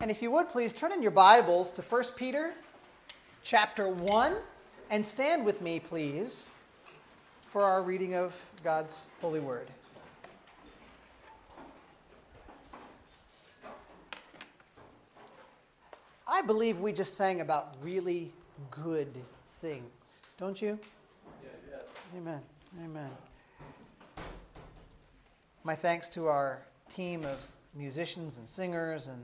And if you would please turn in your Bibles to 1 Peter chapter 1 and stand with me, please, for our reading of God's holy word. I believe we just sang about really good things, don't you? Yes, yes. Amen. Amen. My thanks to our team of musicians and singers and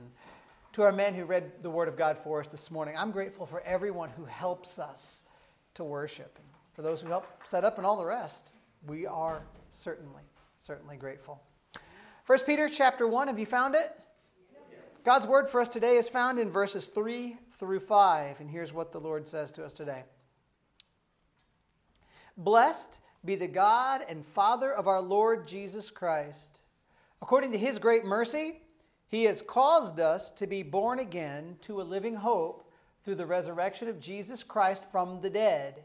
to our men who read the Word of God for us this morning. I'm grateful for everyone who helps us to worship. For those who help set up and all the rest, we are certainly, certainly grateful. 1 Peter chapter 1, have you found it? God's word for us today is found in verses 3 through 5. And here's what the Lord says to us today Blessed be the God and Father of our Lord Jesus Christ. According to his great mercy, he has caused us to be born again to a living hope through the resurrection of Jesus Christ from the dead,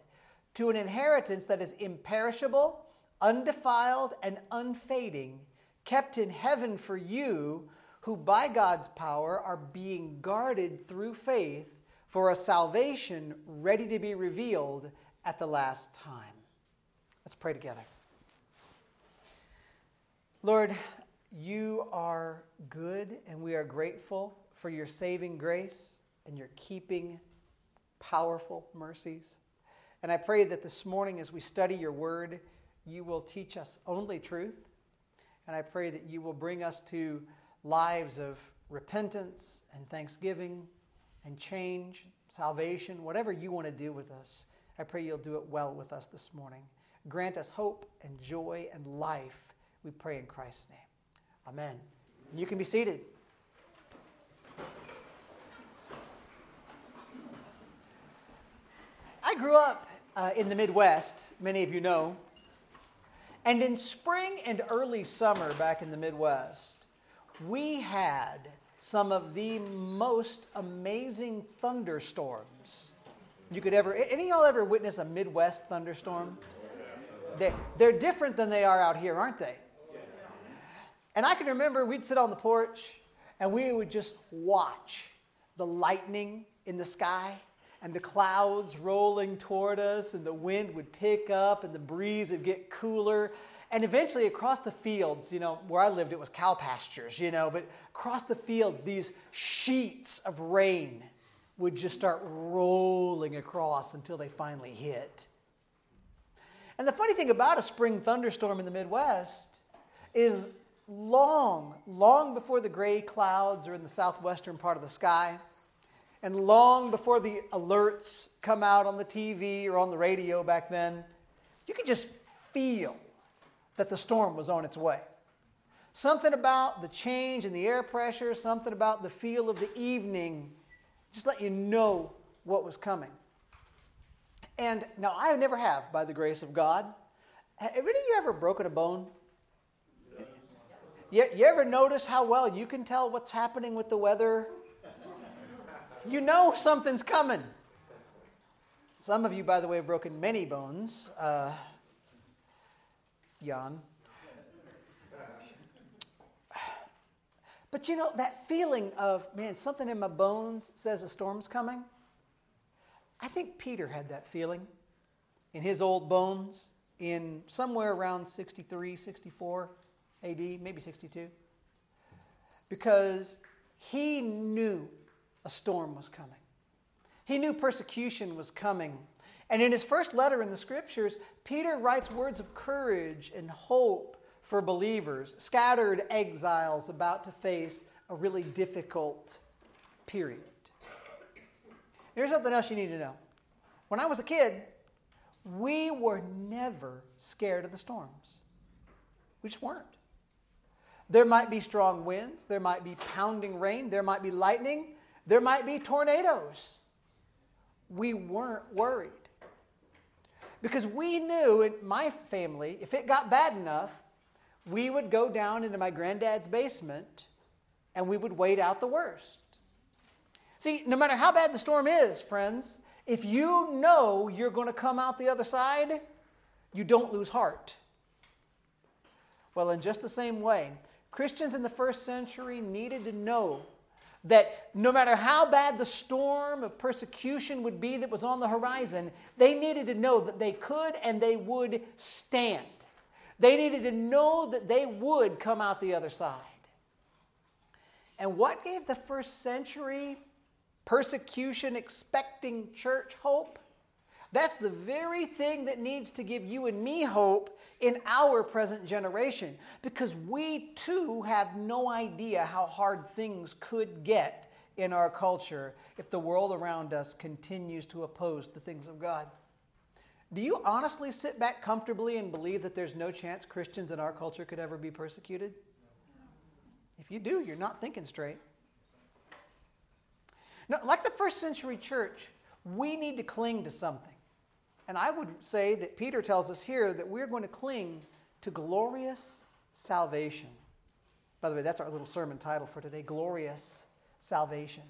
to an inheritance that is imperishable, undefiled, and unfading, kept in heaven for you, who by God's power are being guarded through faith for a salvation ready to be revealed at the last time. Let's pray together. Lord, you are good, and we are grateful for your saving grace and your keeping powerful mercies. And I pray that this morning, as we study your word, you will teach us only truth. And I pray that you will bring us to lives of repentance and thanksgiving and change, salvation, whatever you want to do with us. I pray you'll do it well with us this morning. Grant us hope and joy and life. We pray in Christ's name. Amen. You can be seated. I grew up uh, in the Midwest, many of you know. And in spring and early summer back in the Midwest, we had some of the most amazing thunderstorms you could ever. Any of y'all ever witness a Midwest thunderstorm? They, they're different than they are out here, aren't they? And I can remember we'd sit on the porch and we would just watch the lightning in the sky and the clouds rolling toward us and the wind would pick up and the breeze would get cooler. And eventually across the fields, you know, where I lived, it was cow pastures, you know, but across the fields, these sheets of rain would just start rolling across until they finally hit. And the funny thing about a spring thunderstorm in the Midwest is long, long before the gray clouds are in the southwestern part of the sky, and long before the alerts come out on the TV or on the radio back then, you could just feel that the storm was on its way. Something about the change in the air pressure, something about the feel of the evening, just let you know what was coming. And now I never have, by the grace of God. Have any of you ever broken a bone? You, you ever notice how well you can tell what's happening with the weather? You know something's coming. Some of you, by the way, have broken many bones. Uh, Jan. But you know, that feeling of, man, something in my bones says a storm's coming. I think Peter had that feeling in his old bones in somewhere around 63, 64. AD, maybe 62. Because he knew a storm was coming. He knew persecution was coming. And in his first letter in the scriptures, Peter writes words of courage and hope for believers, scattered exiles about to face a really difficult period. Here's something else you need to know. When I was a kid, we were never scared of the storms. We just weren't. There might be strong winds, there might be pounding rain, there might be lightning, there might be tornadoes. We weren't worried. Because we knew in my family, if it got bad enough, we would go down into my granddad's basement and we would wait out the worst. See, no matter how bad the storm is, friends, if you know you're going to come out the other side, you don't lose heart. Well, in just the same way, Christians in the first century needed to know that no matter how bad the storm of persecution would be that was on the horizon, they needed to know that they could and they would stand. They needed to know that they would come out the other side. And what gave the first century persecution expecting church hope? That's the very thing that needs to give you and me hope in our present generation because we too have no idea how hard things could get in our culture if the world around us continues to oppose the things of God. Do you honestly sit back comfortably and believe that there's no chance Christians in our culture could ever be persecuted? If you do, you're not thinking straight. Now, like the first century church, we need to cling to something. And I would say that Peter tells us here that we're going to cling to glorious salvation. By the way, that's our little sermon title for today Glorious Salvation.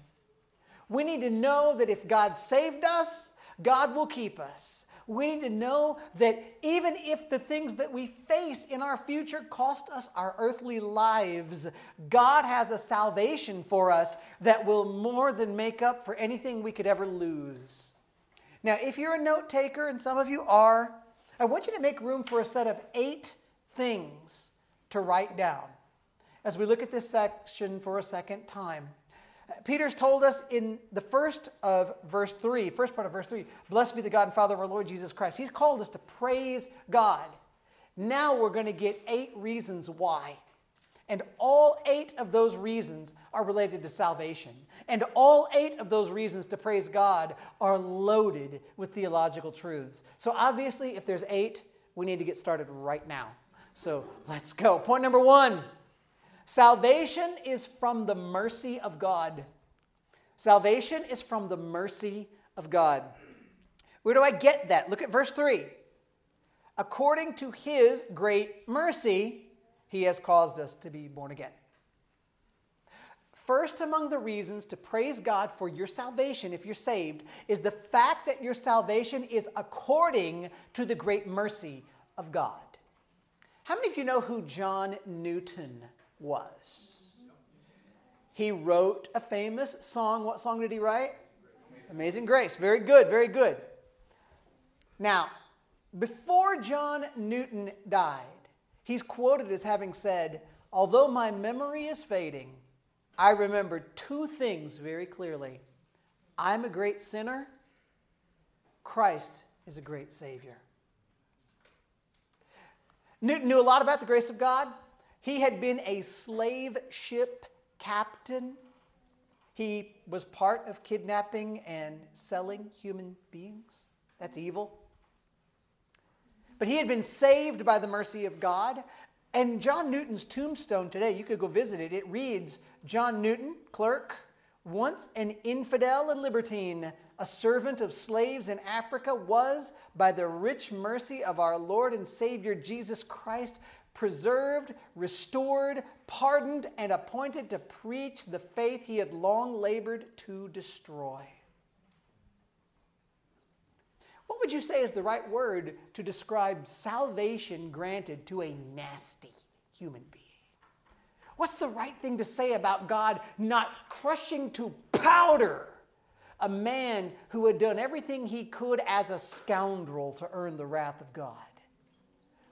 We need to know that if God saved us, God will keep us. We need to know that even if the things that we face in our future cost us our earthly lives, God has a salvation for us that will more than make up for anything we could ever lose. Now, if you're a note taker, and some of you are, I want you to make room for a set of eight things to write down as we look at this section for a second time. Peter's told us in the first of verse 3, first part of verse 3, Blessed be the God and Father of our Lord Jesus Christ. He's called us to praise God. Now we're going to get eight reasons why. And all eight of those reasons are related to salvation. And all eight of those reasons to praise God are loaded with theological truths. So obviously, if there's eight, we need to get started right now. So let's go. Point number one salvation is from the mercy of God. Salvation is from the mercy of God. Where do I get that? Look at verse 3. According to his great mercy, he has caused us to be born again. First, among the reasons to praise God for your salvation, if you're saved, is the fact that your salvation is according to the great mercy of God. How many of you know who John Newton was? He wrote a famous song. What song did he write? Amazing Grace. Very good, very good. Now, before John Newton died, he's quoted as having said, Although my memory is fading, I remember two things very clearly I'm a great sinner, Christ is a great Savior. Newton knew a lot about the grace of God. He had been a slave ship captain. He was part of kidnapping and selling human beings. That's evil. But he had been saved by the mercy of God. And John Newton's tombstone today, you could go visit it. It reads John Newton, clerk, once an infidel and libertine, a servant of slaves in Africa, was, by the rich mercy of our Lord and Savior Jesus Christ, preserved, restored, pardoned, and appointed to preach the faith he had long labored to destroy. What would you say is the right word to describe salvation granted to a nasty human being? What's the right thing to say about God not crushing to powder a man who had done everything he could as a scoundrel to earn the wrath of God?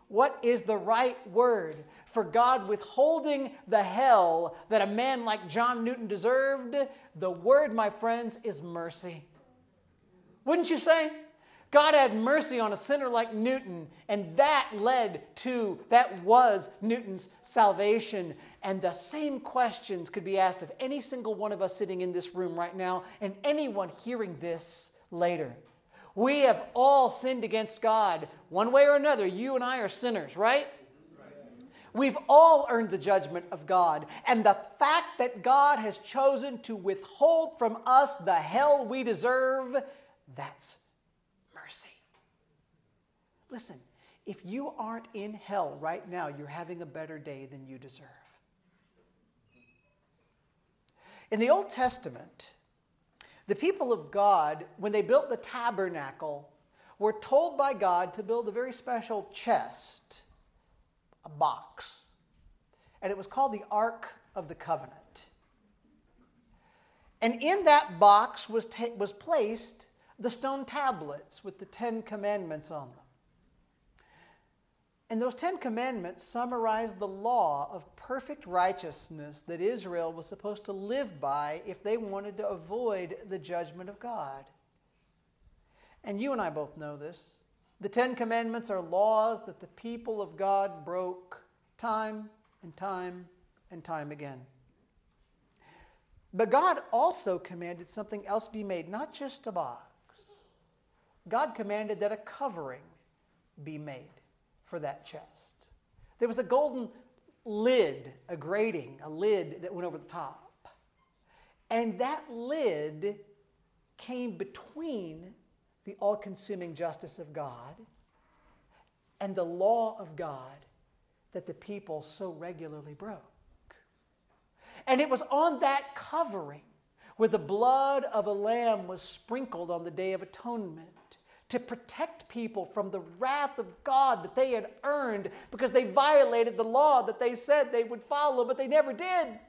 What is the right word for God withholding the hell that a man like John Newton deserved? The word, my friends, is mercy. Wouldn't you say? God had mercy on a sinner like Newton, and that led to, that was Newton's salvation. And the same questions could be asked of any single one of us sitting in this room right now and anyone hearing this later. We have all sinned against God. One way or another, you and I are sinners, right? We've all earned the judgment of God. And the fact that God has chosen to withhold from us the hell we deserve, that's. Listen, if you aren't in hell right now, you're having a better day than you deserve. In the Old Testament, the people of God, when they built the tabernacle, were told by God to build a very special chest, a box. And it was called the Ark of the Covenant. And in that box was, ta- was placed the stone tablets with the Ten Commandments on them. And those Ten Commandments summarize the law of perfect righteousness that Israel was supposed to live by if they wanted to avoid the judgment of God. And you and I both know this. The Ten Commandments are laws that the people of God broke time and time and time again. But God also commanded something else be made, not just a box. God commanded that a covering be made for that chest. There was a golden lid, a grating, a lid that went over the top. And that lid came between the all consuming justice of God and the law of God that the people so regularly broke. And it was on that covering where the blood of a lamb was sprinkled on the Day of Atonement to protect people from the wrath of God that they had earned because they violated the law that they said they would follow, but they never did.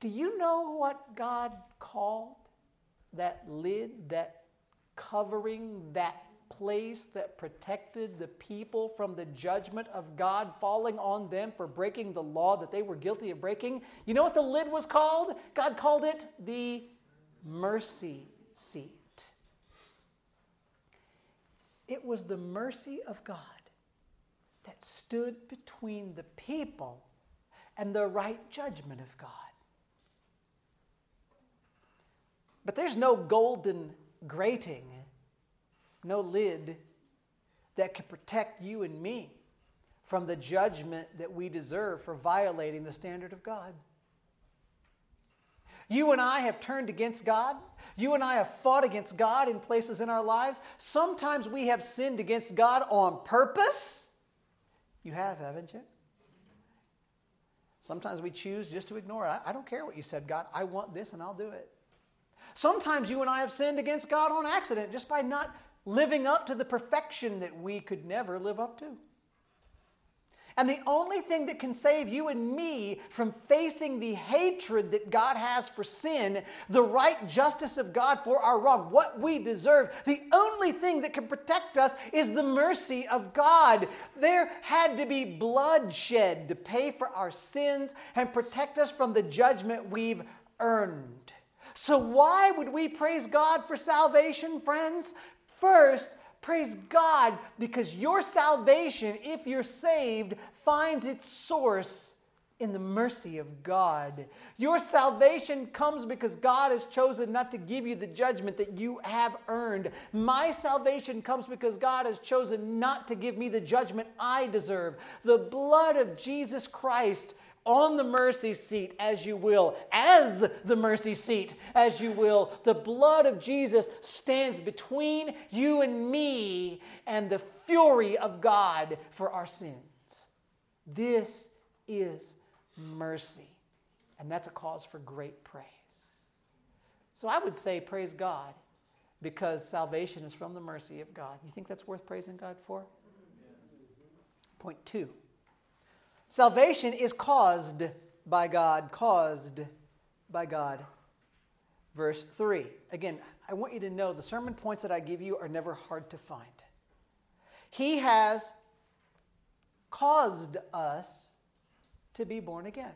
Do you know what God called that lid, that covering, that place that protected the people from the judgment of God falling on them for breaking the law that they were guilty of breaking? You know what the lid was called? God called it the mercy seat. It was the mercy of God that stood between the people and the right judgment of God. But there's no golden grating, no lid that can protect you and me from the judgment that we deserve for violating the standard of God. You and I have turned against God. You and I have fought against God in places in our lives. Sometimes we have sinned against God on purpose. You have, haven't you? Sometimes we choose just to ignore it. I, don't care what you said, God. I want this and I'll do it. Sometimes you and I have sinned against God on accident just by not living up to the perfection that we could never live up to. And the only thing that can save you and me from facing the hatred that God has for sin, the right justice of God for our wrong, what we deserve, the only thing that can protect us is the mercy of God. There had to be bloodshed to pay for our sins and protect us from the judgment we've earned. So, why would we praise God for salvation, friends? First, Praise God because your salvation, if you're saved, finds its source in the mercy of God. Your salvation comes because God has chosen not to give you the judgment that you have earned. My salvation comes because God has chosen not to give me the judgment I deserve. The blood of Jesus Christ on the mercy seat as you will, as the mercy seat as you will. The blood of Jesus stands between you and me and the fury of God for our sins. This is mercy. And that's a cause for great praise. So I would say, praise God, because salvation is from the mercy of God. You think that's worth praising God for? Point two. Salvation is caused by God, caused by God. Verse 3. Again, I want you to know the sermon points that I give you are never hard to find. He has caused us to be born again.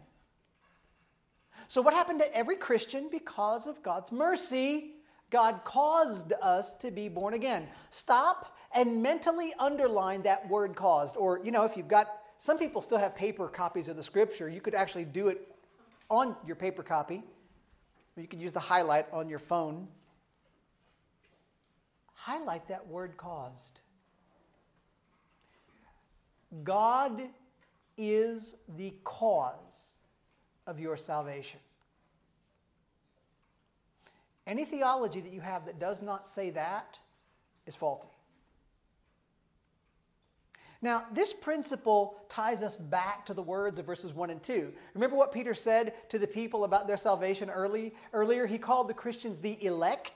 So, what happened to every Christian because of God's mercy? God caused us to be born again. Stop and mentally underline that word caused. Or, you know, if you've got some people still have paper copies of the scripture. You could actually do it on your paper copy, you could use the highlight on your phone. Highlight that word caused. God is the cause of your salvation. Any theology that you have that does not say that is faulty. Now, this principle ties us back to the words of verses 1 and 2. Remember what Peter said to the people about their salvation early, earlier? He called the Christians the elect.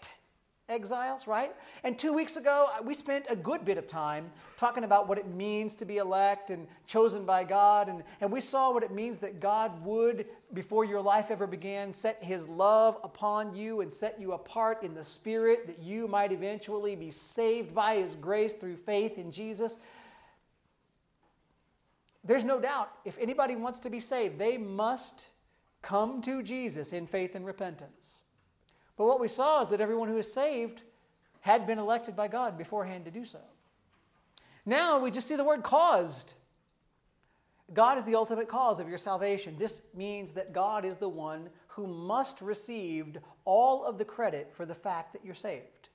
exiles, right? And two weeks ago, uh, we spent a good bit of time talking about what it means to be elect and chosen by God. And, and we saw what it means that God would, before your life ever began, set his love upon you and set you apart in the Spirit that you might eventually be saved by his grace through faith in Jesus. There's no doubt, if anybody wants to be saved, they must come to Jesus in faith and repentance. But what we saw is that everyone who is saved had been elected by God beforehand to do so. Now we just see the word caused. God is the ultimate cause of your salvation. This means that God is the one who must receive all of the credit for the fact that you're saved.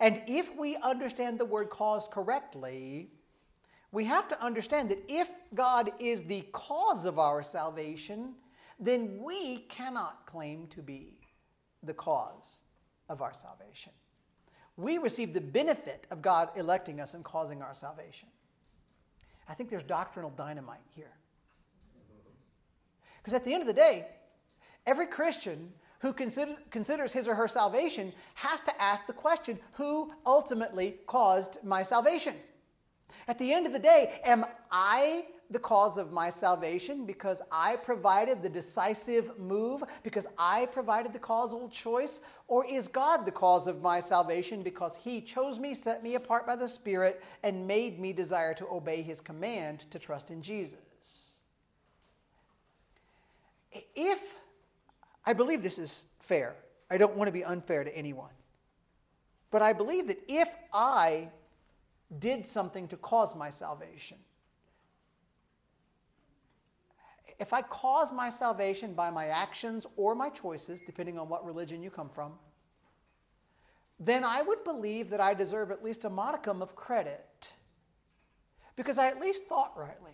And if we understand the word caused correctly, we have to understand that if God is the cause of our salvation, then we cannot claim to be the cause of our salvation. We receive the benefit of God electing us and causing our salvation. I think there's doctrinal dynamite here. Because at the end of the day, every Christian who consider, considers his or her salvation has to ask the question who ultimately caused my salvation? At the end of the day, am I the cause of my salvation because I provided the decisive move, because I provided the causal choice? Or is God the cause of my salvation because He chose me, set me apart by the Spirit, and made me desire to obey His command to trust in Jesus? If I believe this is fair, I don't want to be unfair to anyone. But I believe that if I did something to cause my salvation, if I cause my salvation by my actions or my choices, depending on what religion you come from, then I would believe that I deserve at least a modicum of credit. Because I at least thought rightly.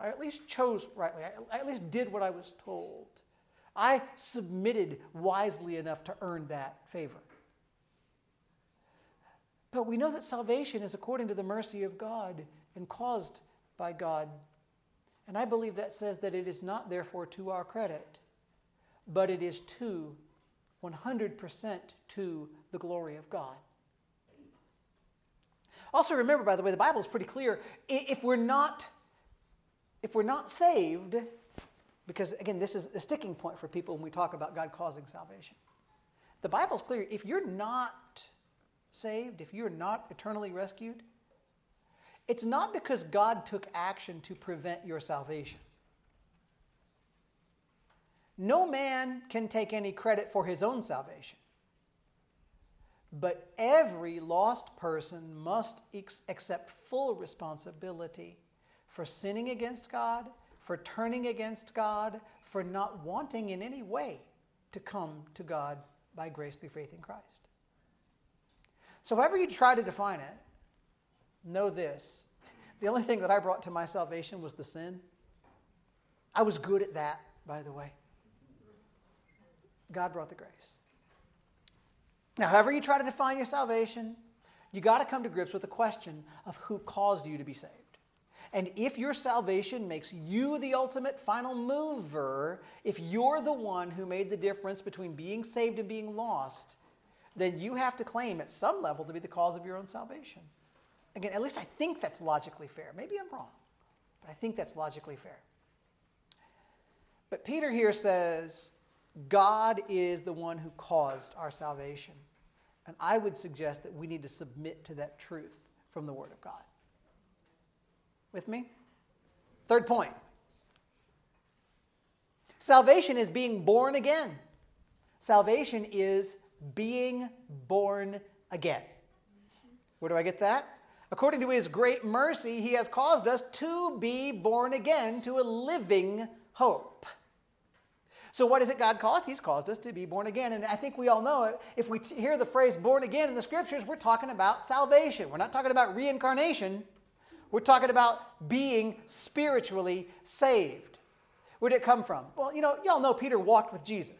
I at least chose rightly. I at least did what I was told. I submitted wisely enough to earn that favor. But we know that salvation is according to the mercy of God and caused by God and I believe that says that it is not, therefore, to our credit, but it is to 100% to the glory of God. Also, remember, by the way, the Bible is pretty clear. If we're not, if we're not saved, because again, this is a sticking point for people when we talk about God causing salvation. The Bible's clear. If you're not saved, if you're not eternally rescued, it's not because God took action to prevent your salvation. No man can take any credit for his own salvation. But every lost person must ex- accept full responsibility for sinning against God, for turning against God, for not wanting in any way to come to God by grace through faith in Christ. So, however you try to define it, know this the only thing that I brought to my salvation was the sin. I was good at that, by the way. God brought the grace. Now, however you try to define your salvation, you got to come to grips with the question of who caused you to be saved. And if your salvation makes you the ultimate final mover, if you're the one who made the difference between being saved and being lost, then you have to claim at some level to be the cause of your own salvation. Again, at least I think that's logically fair. Maybe I'm wrong, but I think that's logically fair. But Peter here says, God is the one who caused our salvation. And I would suggest that we need to submit to that truth from the Word of God. With me? Third point salvation is being born again. Salvation is being born again. Where do I get that? According to his great mercy, he has caused us to be born again to a living hope. So, what is it God caused? He's caused us to be born again. And I think we all know it. If we hear the phrase born again in the scriptures, we're talking about salvation. We're not talking about reincarnation. We're talking about being spiritually saved. Where did it come from? Well, you know, y'all know Peter walked with Jesus.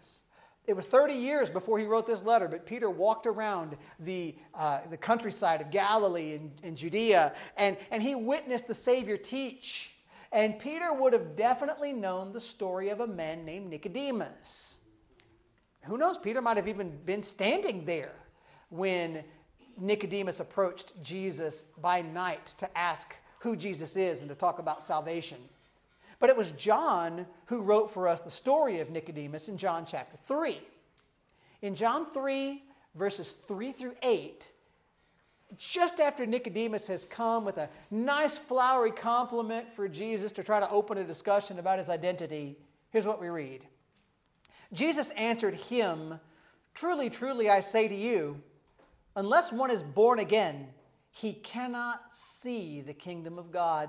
It was 30 years before he wrote this letter, but Peter walked around the, uh, the countryside of Galilee and, and Judea, and, and he witnessed the Savior teach. And Peter would have definitely known the story of a man named Nicodemus. Who knows? Peter might have even been standing there when Nicodemus approached Jesus by night to ask who Jesus is and to talk about salvation. But it was John who wrote for us the story of Nicodemus in John chapter 3. In John 3, verses 3 through 8, just after Nicodemus has come with a nice flowery compliment for Jesus to try to open a discussion about his identity, here's what we read Jesus answered him, Truly, truly, I say to you, unless one is born again, he cannot see the kingdom of God.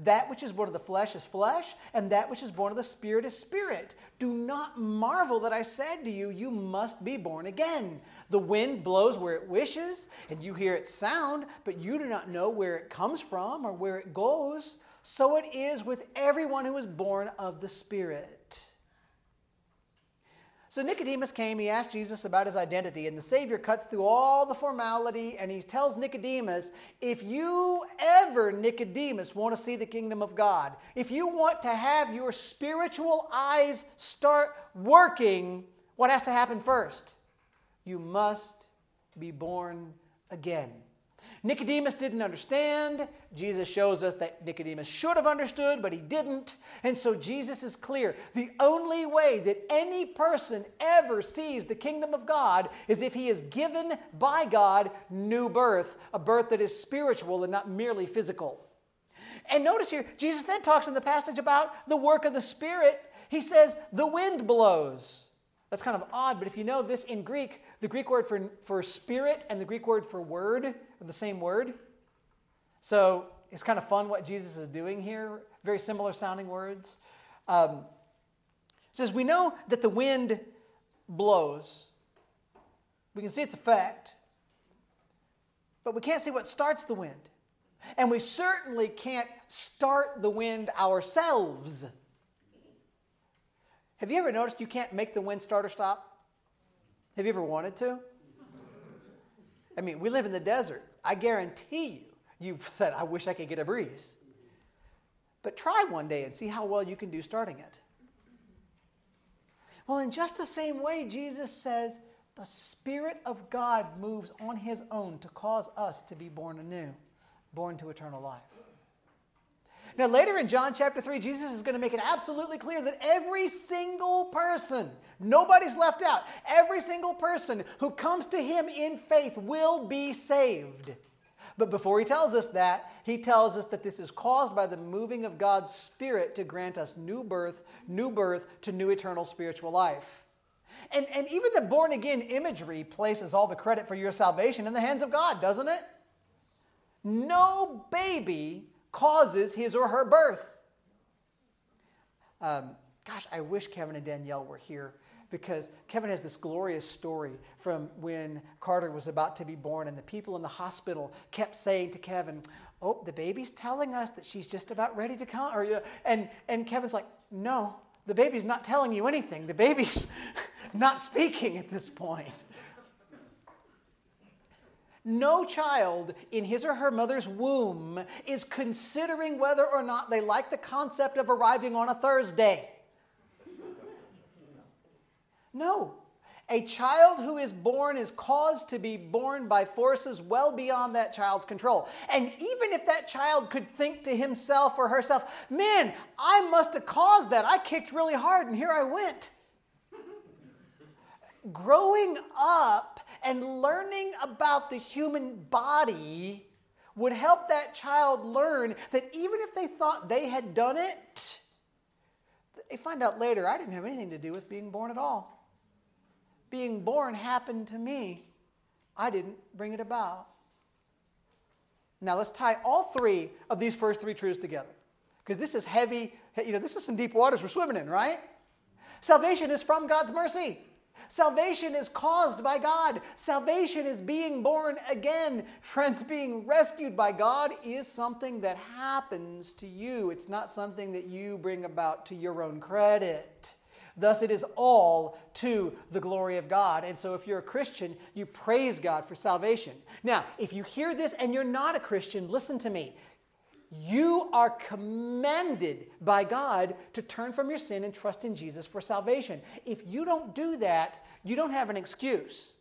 That which is born of the flesh is flesh, and that which is born of the Spirit is spirit. Do not marvel that I said to you, You must be born again. The wind blows where it wishes, and you hear its sound, but you do not know where it comes from or where it goes. So it is with everyone who is born of the Spirit. So Nicodemus came, he asked Jesus about his identity, and the Savior cuts through all the formality and he tells Nicodemus, if you ever, Nicodemus, want to see the kingdom of God, if you want to have your spiritual eyes start working, what has to happen first? You must be born again. Nicodemus didn't understand. Jesus shows us that Nicodemus should have understood, but he didn't. And so Jesus is clear. The only way that any person ever sees the kingdom of God is if he is given by God new birth, a birth that is spiritual and not merely physical. And notice here, Jesus then talks in the passage about the work of the Spirit. He says, the wind blows. That's kind of odd, but if you know this in Greek, the Greek word for, for spirit and the Greek word for word the same word. So it's kind of fun what Jesus is doing here. Very similar sounding words. Um, it says, We know that the wind blows. We can see its effect, but we can't see what starts the wind. And we certainly can't start the wind ourselves. Have you ever noticed you can't make the wind start or stop? Have you ever wanted to? I mean, we live in the desert. I guarantee you, you've said, I wish I could get a breeze. But try one day and see how well you can do starting it. Well, in just the same way, Jesus says, the Spirit of God moves on His own to cause us to be born anew, born to eternal life. Now, later in John chapter 3, Jesus is going to make it absolutely clear that every single person, nobody's left out, every single person who comes to him in faith will be saved. But before he tells us that, he tells us that this is caused by the moving of God's Spirit to grant us new birth, new birth to new eternal spiritual life. And, and even the born again imagery places all the credit for your salvation in the hands of God, doesn't it? No baby causes his or her birth. Um, gosh, I wish Kevin and Danielle were here because Kevin has this glorious story from when Carter was about to be born, and the people in the hospital kept saying to Kevin, "Oh, the baby's telling us that she's just about ready to come." Or, and and Kevin's like, "No, the baby's not telling you anything. The baby's not speaking at this point." No child in his or her mother's womb is considering whether or not they like the concept of arriving on a Thursday. No. A child who is born is caused to be born by forces well beyond that child's control. And even if that child could think to himself or herself, man, I must have caused that. I kicked really hard and here I went. Growing up and learning about the human body would help that child learn that even if they thought they had done it, they find out later I didn't have anything to do with being born at all. Being born happened to me. I didn't bring it about. Now let's tie all three of these first three truths together. Because this is heavy, you know, this is some deep waters we're swimming in, right? Salvation is from God's mercy. Salvation is caused by God. Salvation is being born again. Friends, being rescued by God is something that happens to you. It's not something that you bring about to your own credit. Thus, it is all to the glory of God. And so, if you're a Christian, you praise God for salvation. Now, if you hear this and you're not a Christian, listen to me. You are commanded by God to turn from your sin and trust in Jesus for salvation. If you don't do that, you don't have an excuse.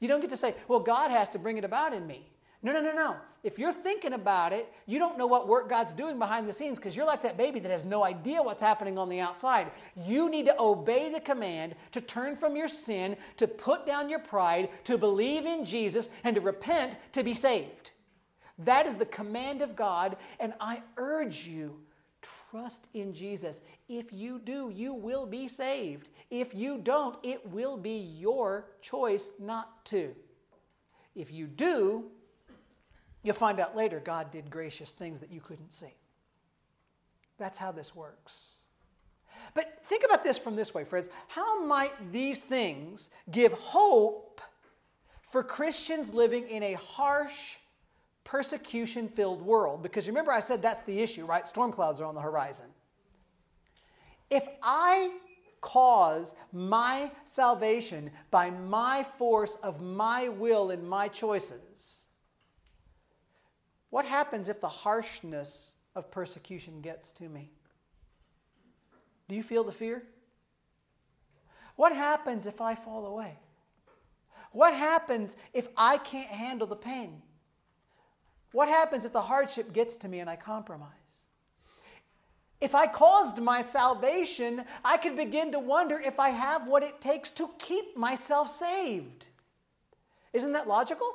You don't get to say, well, God has to bring it about in me. No, no, no, no. If you're thinking about it, you don't know what work God's doing behind the scenes because you're like that baby that has no idea what's happening on the outside. You need to obey the command to turn from your sin, to put down your pride, to believe in Jesus, and to repent to be saved. That is the command of God, and I urge you trust in Jesus. If you do, you will be saved. If you don't, it will be your choice not to. If you do, You'll find out later God did gracious things that you couldn't see. That's how this works. But think about this from this way, friends. How might these things give hope for Christians living in a harsh, persecution filled world? Because remember, I said that's the issue, right? Storm clouds are on the horizon. If I cause my salvation by my force of my will and my choices, what happens if the harshness of persecution gets to me? Do you feel the fear? What happens if I fall away? What happens if I can't handle the pain? What happens if the hardship gets to me and I compromise? If I caused my salvation, I could begin to wonder if I have what it takes to keep myself saved. Isn't that logical?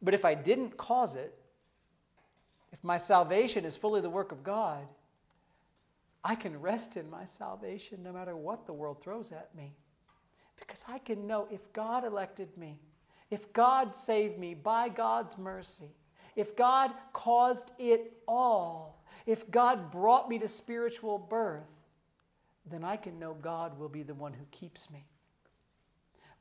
But if I didn't cause it, if my salvation is fully the work of God, I can rest in my salvation no matter what the world throws at me. Because I can know if God elected me, if God saved me by God's mercy, if God caused it all, if God brought me to spiritual birth, then I can know God will be the one who keeps me.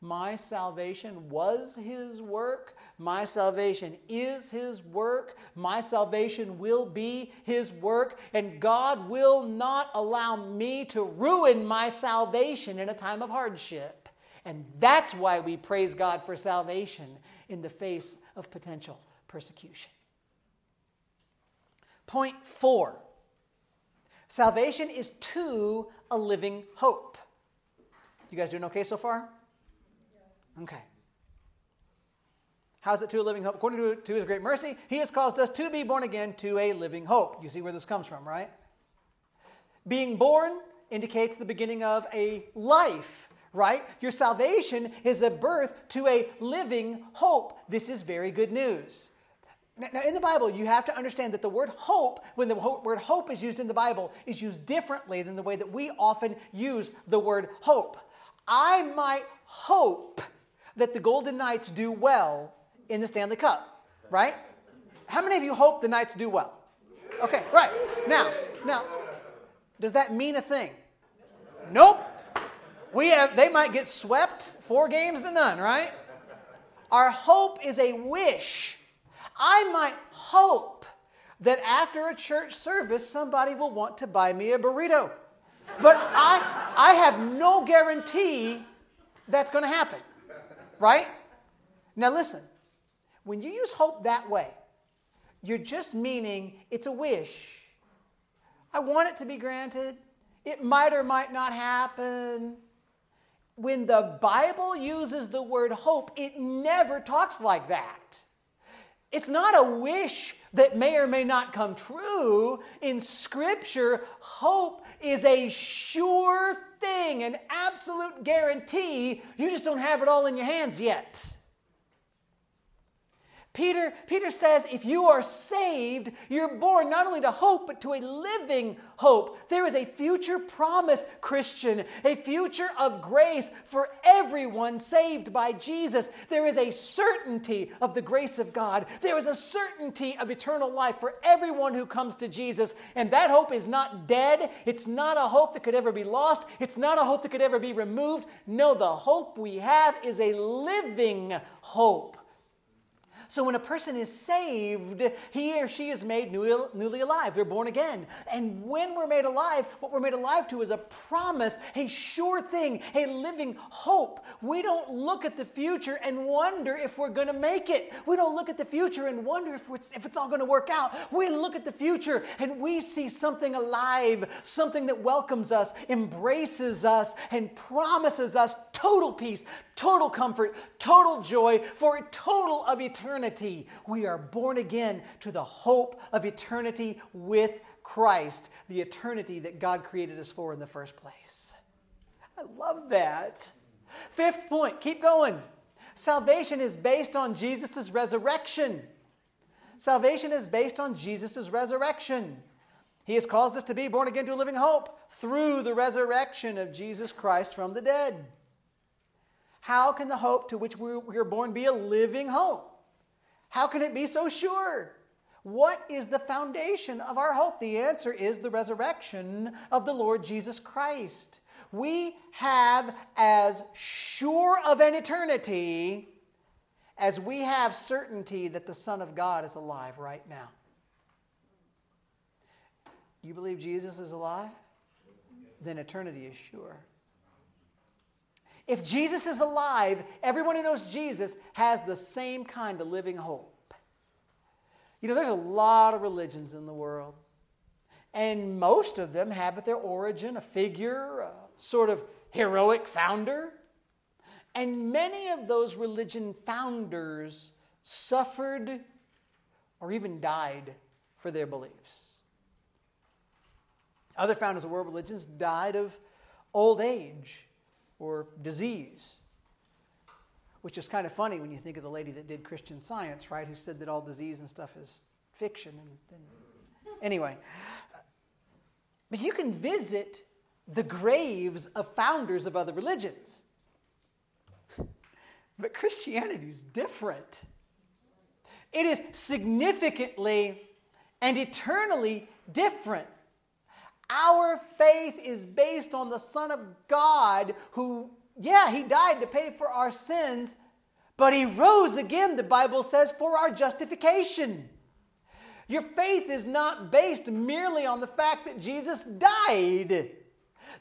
My salvation was His work. My salvation is His work. My salvation will be His work. And God will not allow me to ruin my salvation in a time of hardship. And that's why we praise God for salvation in the face of potential persecution. Point four salvation is to a living hope. You guys doing okay so far? Okay. How's it to a living hope? According to, to his great mercy, he has caused us to be born again to a living hope. You see where this comes from, right? Being born indicates the beginning of a life, right? Your salvation is a birth to a living hope. This is very good news. Now, in the Bible, you have to understand that the word hope, when the word hope is used in the Bible, is used differently than the way that we often use the word hope. I might hope that the Golden Knights do well in the Stanley Cup, right? How many of you hope the Knights do well? Okay, right. Now, now, does that mean a thing? Nope. We have they might get swept four games to none, right? Our hope is a wish. I might hope that after a church service somebody will want to buy me a burrito. But I I have no guarantee that's going to happen. Right? Now listen, when you use hope that way, you're just meaning it's a wish. I want it to be granted. It might or might not happen. When the Bible uses the word hope, it never talks like that. It's not a wish that may or may not come true. In Scripture, hope is a sure thing, an absolute guarantee. You just don't have it all in your hands yet. Peter, Peter says, if you are saved, you're born not only to hope, but to a living hope. There is a future promise, Christian, a future of grace for everyone saved by Jesus. There is a certainty of the grace of God. There is a certainty of eternal life for everyone who comes to Jesus. And that hope is not dead. It's not a hope that could ever be lost. It's not a hope that could ever be removed. No, the hope we have is a living hope. So when a person is saved, he or she is made newly, newly alive. They're born again. And when we're made alive, what we're made alive to is a promise, a sure thing, a living hope. We don't look at the future and wonder if we're going to make it. We don't look at the future and wonder if it's, if it's all going to work out. We look at the future and we see something alive, something that welcomes us, embraces us, and promises us total peace, total comfort, total joy for a total of eternity. We are born again to the hope of eternity with Christ, the eternity that God created us for in the first place. I love that. Fifth point, keep going. Salvation is based on Jesus' resurrection. Salvation is based on Jesus' resurrection. He has caused us to be born again to a living hope through the resurrection of Jesus Christ from the dead. How can the hope to which we are born be a living hope? How can it be so sure? What is the foundation of our hope? The answer is the resurrection of the Lord Jesus Christ. We have as sure of an eternity as we have certainty that the Son of God is alive right now. You believe Jesus is alive? Then eternity is sure. If Jesus is alive, everyone who knows Jesus has the same kind of living hope. You know, there's a lot of religions in the world, and most of them have at their origin a figure, a sort of heroic founder. And many of those religion founders suffered or even died for their beliefs. Other founders of world religions died of old age or disease. Which is kind of funny when you think of the lady that did Christian science, right? Who said that all disease and stuff is fiction. And, and anyway, but you can visit the graves of founders of other religions. But Christianity is different. It is significantly and eternally different. Our faith is based on the Son of God who, yeah, He died to pay for our sins, but He rose again, the Bible says, for our justification. Your faith is not based merely on the fact that Jesus died.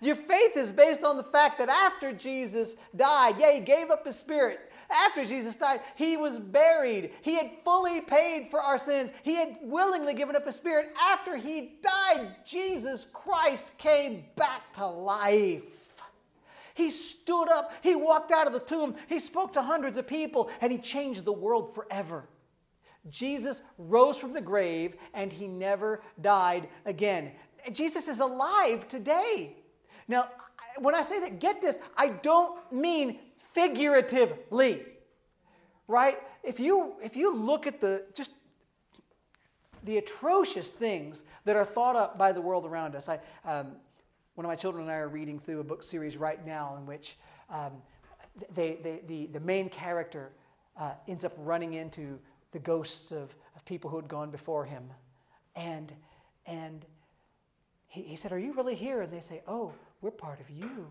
Your faith is based on the fact that after Jesus died, yeah, He gave up His Spirit. After Jesus died, He was buried. He had fully paid for our sins. He had willingly given up His Spirit. After He died, Jesus Christ came back to life. He stood up, he walked out of the tomb, he spoke to hundreds of people, and he changed the world forever. Jesus rose from the grave and he never died again. Jesus is alive today. Now, when I say that, get this, I don't mean figuratively. Right? If you if you look at the just the atrocious things that are thought up by the world around us. I, um, one of my children and I are reading through a book series right now in which um, they, they, the, the main character uh, ends up running into the ghosts of, of people who had gone before him. And, and he, he said, Are you really here? And they say, Oh, we're part of you.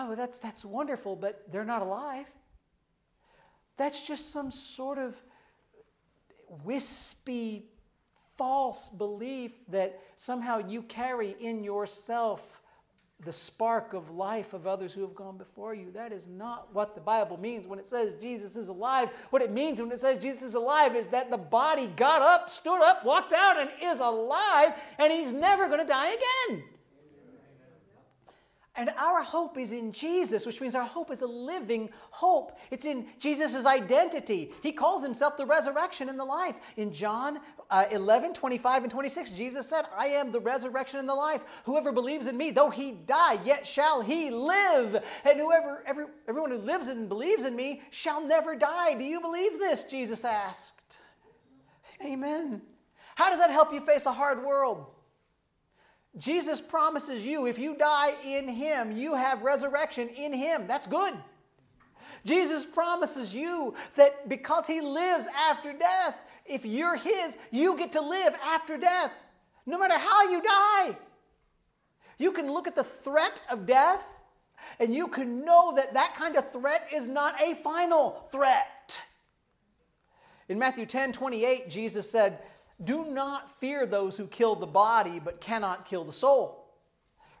Oh, that's, that's wonderful, but they're not alive. That's just some sort of wispy, false belief that somehow you carry in yourself the spark of life of others who have gone before you. That is not what the Bible means when it says Jesus is alive. What it means when it says Jesus is alive is that the body got up, stood up, walked out, and is alive, and he's never going to die again. And our hope is in Jesus, which means our hope is a living hope. It's in Jesus' identity. He calls himself the resurrection and the life. In John uh, 11, 25, and 26, Jesus said, I am the resurrection and the life. Whoever believes in me, though he die, yet shall he live. And whoever, every, everyone who lives and believes in me shall never die. Do you believe this? Jesus asked. Amen. How does that help you face a hard world? Jesus promises you if you die in Him, you have resurrection in Him. That's good. Jesus promises you that because He lives after death, if you're His, you get to live after death, no matter how you die. You can look at the threat of death and you can know that that kind of threat is not a final threat. In Matthew 10 28, Jesus said, Do not fear those who kill the body but cannot kill the soul.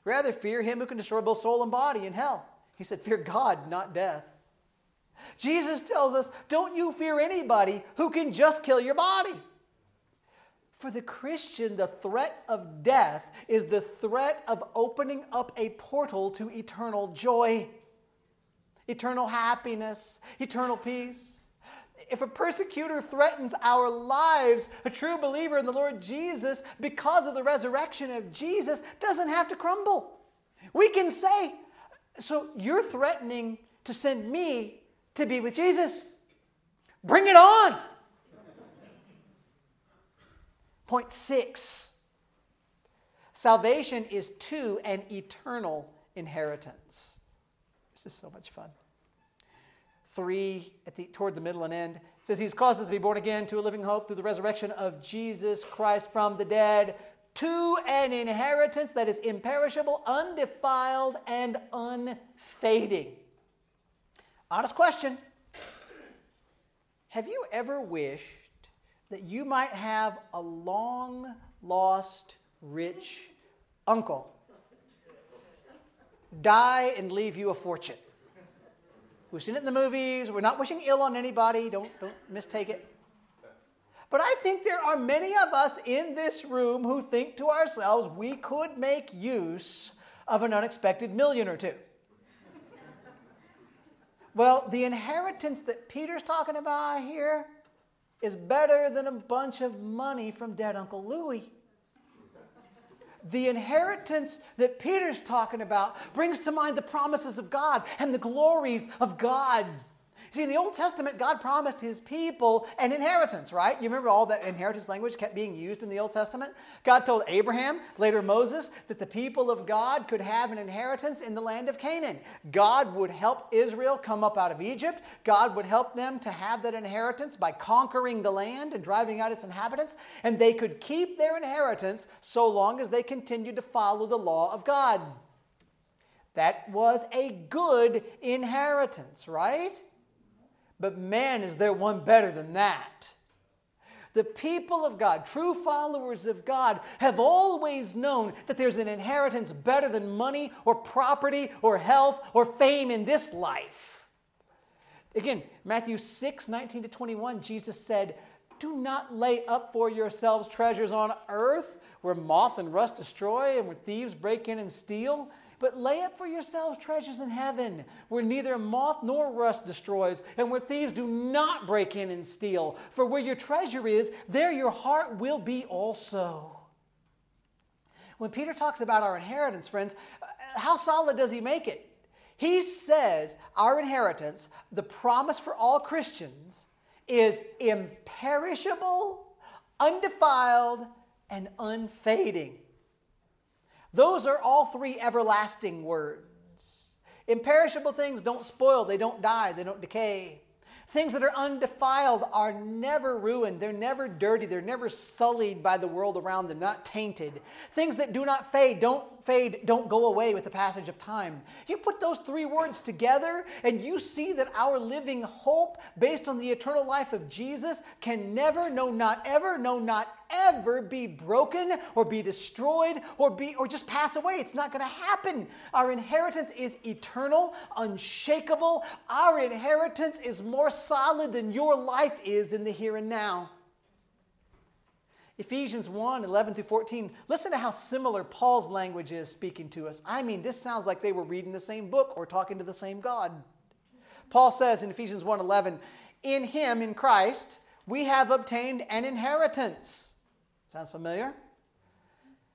Rather, fear him who can destroy both soul and body in hell. He said, Fear God, not death. Jesus tells us, Don't you fear anybody who can just kill your body. For the Christian, the threat of death is the threat of opening up a portal to eternal joy, eternal happiness, eternal peace. If a persecutor threatens our lives, a true believer in the Lord Jesus, because of the resurrection of Jesus, doesn't have to crumble. We can say, So you're threatening to send me to be with Jesus? Bring it on! Point six salvation is to an eternal inheritance. This is so much fun. Three, at the, toward the middle and end, says He's caused us to be born again to a living hope through the resurrection of Jesus Christ from the dead to an inheritance that is imperishable, undefiled, and unfading. Honest question Have you ever wished that you might have a long lost rich uncle die and leave you a fortune. We've seen it in the movies. We're not wishing ill on anybody. Don't, don't mistake it. But I think there are many of us in this room who think to ourselves we could make use of an unexpected million or two. well, the inheritance that Peter's talking about here is better than a bunch of money from dead Uncle Louie. The inheritance that Peter's talking about brings to mind the promises of God and the glories of God. See, in the Old Testament, God promised his people an inheritance, right? You remember all that inheritance language kept being used in the Old Testament? God told Abraham, later Moses, that the people of God could have an inheritance in the land of Canaan. God would help Israel come up out of Egypt. God would help them to have that inheritance by conquering the land and driving out its inhabitants. And they could keep their inheritance so long as they continued to follow the law of God. That was a good inheritance, right? But man, is there one better than that? The people of God, true followers of God, have always known that there's an inheritance better than money or property or health or fame in this life. Again, Matthew 6, 19 to 21, Jesus said, Do not lay up for yourselves treasures on earth where moth and rust destroy and where thieves break in and steal but lay up for yourselves treasures in heaven, where neither moth nor rust destroys, and where thieves do not break in and steal. For where your treasure is, there your heart will be also. When Peter talks about our inheritance, friends, uh, how solid does he make it? He says our inheritance, the promise for all Christians, is imperishable, undefiled, and unfading. Those are all three everlasting words. Imperishable things don't spoil, they don't die, they don't decay. Things that are undefiled are never ruined. They're never dirty. They're never sullied by the world around them, not tainted. Things that do not fade don't fade, don't go away with the passage of time. You put those three words together and you see that our living hope based on the eternal life of Jesus can never, no, not ever, no, not ever be broken or be destroyed or be or just pass away. It's not going to happen. Our inheritance is eternal, unshakable. Our inheritance is more solid than your life is in the here and now. Ephesians 1 11 through 14. Listen to how similar Paul's language is speaking to us. I mean, this sounds like they were reading the same book or talking to the same God. Paul says in Ephesians 1 11, In him, in Christ, we have obtained an inheritance Sounds familiar?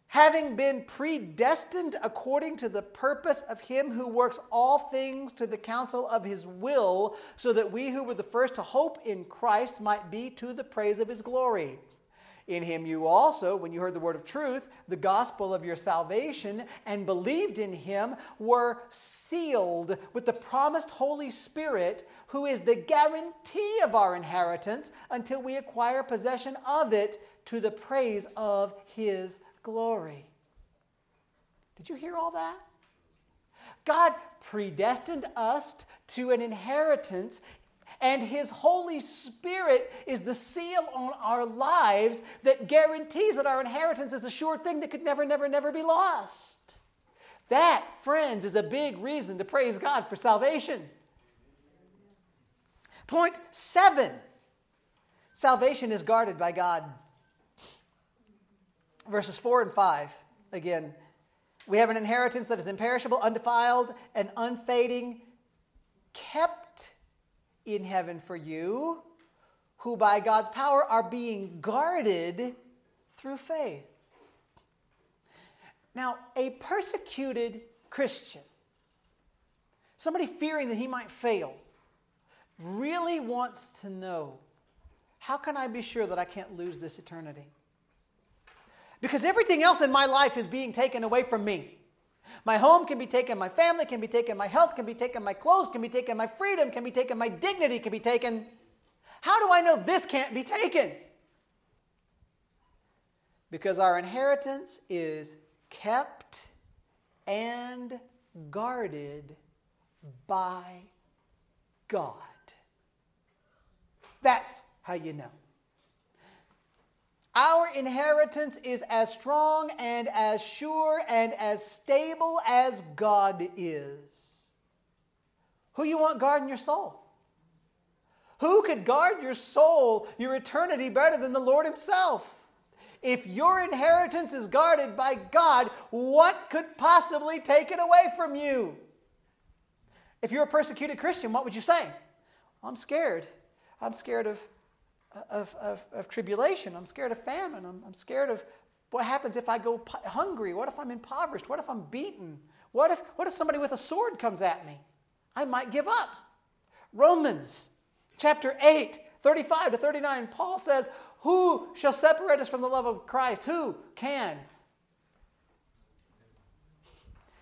Having been predestined according to the purpose of Him who works all things to the counsel of His will, so that we who were the first to hope in Christ might be to the praise of His glory. In him you also, when you heard the word of truth, the gospel of your salvation, and believed in him, were sealed with the promised Holy Spirit, who is the guarantee of our inheritance until we acquire possession of it to the praise of his glory. Did you hear all that? God predestined us to an inheritance And His Holy Spirit is the seal on our lives that guarantees that our inheritance is a sure thing that could never, never, never be lost. That, friends, is a big reason to praise God for salvation. Point seven salvation is guarded by God. Verses 4 and 5, again, we have an inheritance that is imperishable, undefiled, and unfading, kept in heaven for you, who by God's power are being guarded through faith. Now, a persecuted Christian, somebody fearing that he might fail, really wants to know how can I be sure that I can't lose this eternity? Because everything else in my life is being taken away from me. My home can be taken, my family can be taken, my health can be taken, my clothes can be taken, my freedom can be taken, my dignity can be taken. How do I know this can't be taken? Because our inheritance is kept and guarded by God. That's how you know. Our inheritance is as strong and as sure and as stable as God is. Who you want guarding your soul? Who could guard your soul, your eternity, better than the Lord Himself? If your inheritance is guarded by God, what could possibly take it away from you? If you're a persecuted Christian, what would you say? I'm scared. I'm scared of of, of, of tribulation. I'm scared of famine. I'm, I'm scared of what happens if I go po- hungry. What if I'm impoverished? What if I'm beaten? What if, what if somebody with a sword comes at me? I might give up. Romans chapter 8, 35 to 39, Paul says, Who shall separate us from the love of Christ? Who can?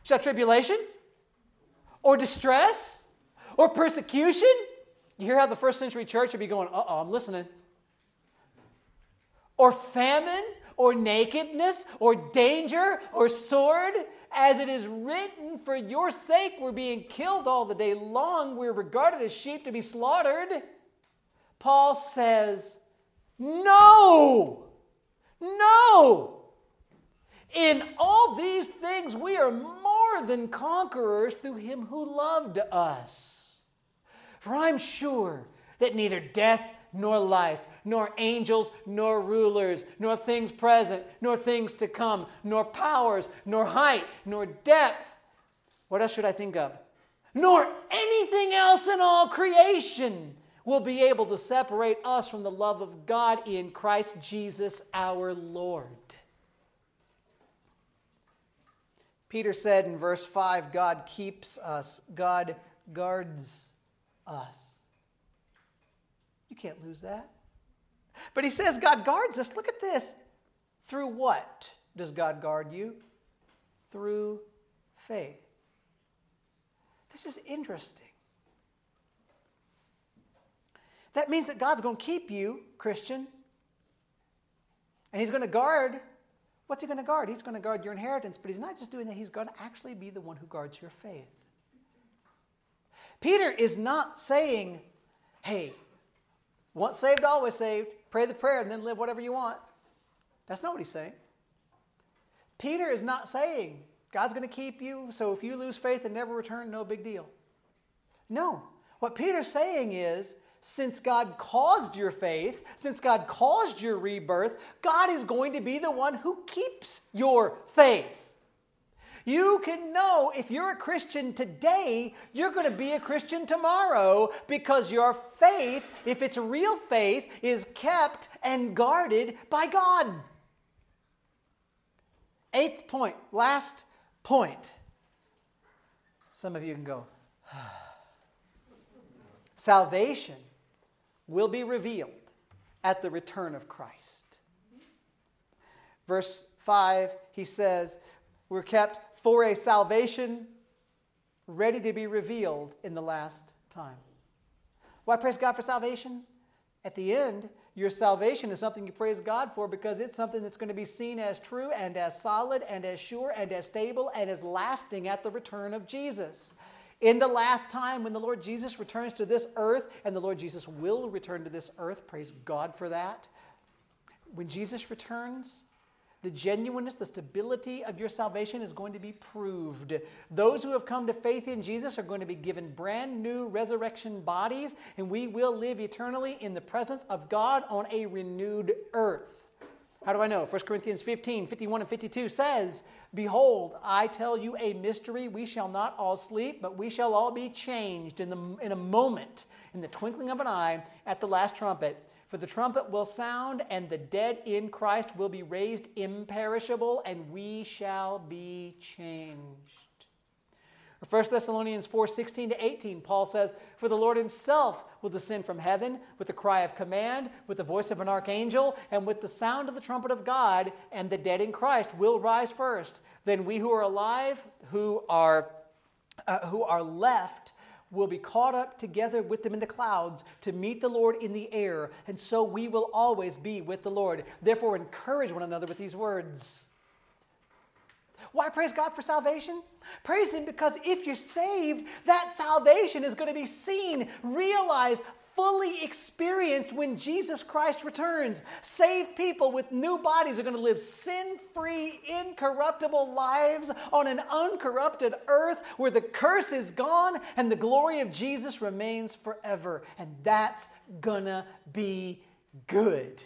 Shall tribulation? Or distress? Or persecution? You hear how the first century church would be going, uh oh, I'm listening or famine, or nakedness, or danger, or sword. As it is written, for your sake we're being killed all the day long. We're regarded as sheep to be slaughtered. Paul says, No! No! In all these things we are more than conquerors through him who loved us. For I'm sure that neither death nor life, nor angels, nor rulers, nor things present, nor things to come, nor powers, nor height, nor depth. What else should I think of? Nor anything else in all creation will be able to separate us from the love of God in Christ Jesus our Lord. Peter said in verse 5 God keeps us, God guards us. You can't lose that. But he says God guards us. Look at this. Through what does God guard you? Through faith. This is interesting. That means that God's going to keep you, Christian. And He's going to guard. What's He going to guard? He's going to guard your inheritance, but He's not just doing that, He's going to actually be the one who guards your faith. Peter is not saying, hey, once saved, always saved. Pray the prayer and then live whatever you want. That's not what he's saying. Peter is not saying God's going to keep you, so if you lose faith and never return, no big deal. No. What Peter's saying is since God caused your faith, since God caused your rebirth, God is going to be the one who keeps your faith. You can know if you're a Christian today, you're going to be a Christian tomorrow because your faith, if it's real faith, is kept and guarded by God. Eighth point, last point. Some of you can go, salvation will be revealed at the return of Christ. Verse 5, he says, We're kept for a salvation ready to be revealed in the last time. Why praise God for salvation? At the end, your salvation is something you praise God for because it's something that's going to be seen as true and as solid and as sure and as stable and as lasting at the return of Jesus. In the last time when the Lord Jesus returns to this earth, and the Lord Jesus will return to this earth, praise God for that. When Jesus returns, the genuineness, the stability of your salvation is going to be proved. Those who have come to faith in Jesus are going to be given brand new resurrection bodies, and we will live eternally in the presence of God on a renewed earth. How do I know? 1 Corinthians 15, 51 and 52 says, Behold, I tell you a mystery. We shall not all sleep, but we shall all be changed in, the, in a moment, in the twinkling of an eye, at the last trumpet. For the trumpet will sound, and the dead in Christ will be raised imperishable, and we shall be changed. 1 Thessalonians 4 16 to 18, Paul says, For the Lord himself will descend from heaven with the cry of command, with the voice of an archangel, and with the sound of the trumpet of God, and the dead in Christ will rise first. Then we who are alive, who are, uh, who are left, will be caught up together with them in the clouds to meet the Lord in the air, and so we will always be with the Lord. Therefore, encourage one another with these words. Why praise God for salvation? Praise Him because if you're saved, that salvation is going to be seen, realized, fully experienced when Jesus Christ returns. Saved people with new bodies are going to live sin free, incorruptible lives on an uncorrupted earth where the curse is gone and the glory of Jesus remains forever. And that's going to be good.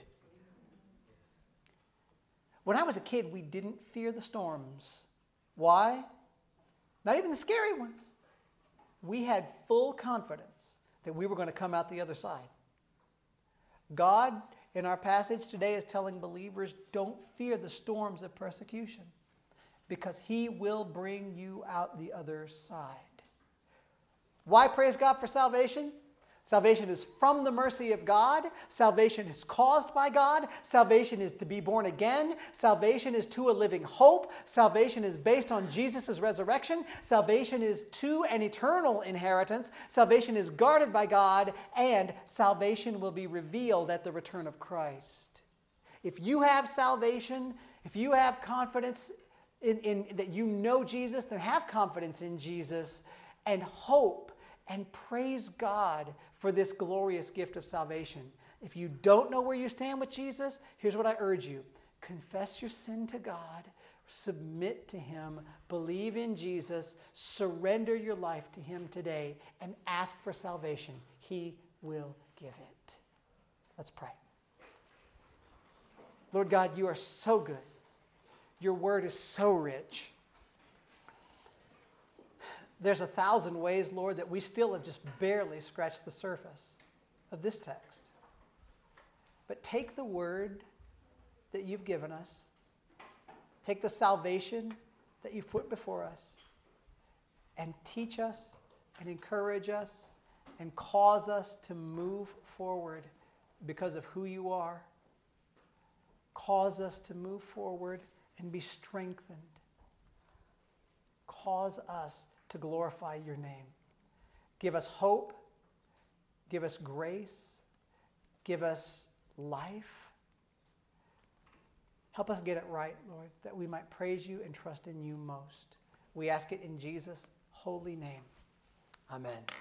When I was a kid, we didn't fear the storms. Why? Not even the scary ones. We had full confidence that we were going to come out the other side. God, in our passage today, is telling believers don't fear the storms of persecution because He will bring you out the other side. Why praise God for salvation? Salvation is from the mercy of God. Salvation is caused by God. Salvation is to be born again. Salvation is to a living hope. Salvation is based on Jesus' resurrection. Salvation is to an eternal inheritance. Salvation is guarded by God. And salvation will be revealed at the return of Christ. If you have salvation, if you have confidence in, in that you know Jesus, then have confidence in Jesus and hope and praise God for this glorious gift of salvation. If you don't know where you stand with Jesus, here's what I urge you confess your sin to God, submit to Him, believe in Jesus, surrender your life to Him today, and ask for salvation. He will give it. Let's pray. Lord God, you are so good. Your word is so rich. There's a thousand ways, Lord, that we still have just barely scratched the surface of this text. But take the word that you've given us, take the salvation that you've put before us, and teach us and encourage us and cause us to move forward because of who you are. Cause us to move forward and be strengthened. Cause us to glorify your name. Give us hope. Give us grace. Give us life. Help us get it right, Lord, that we might praise you and trust in you most. We ask it in Jesus' holy name. Amen.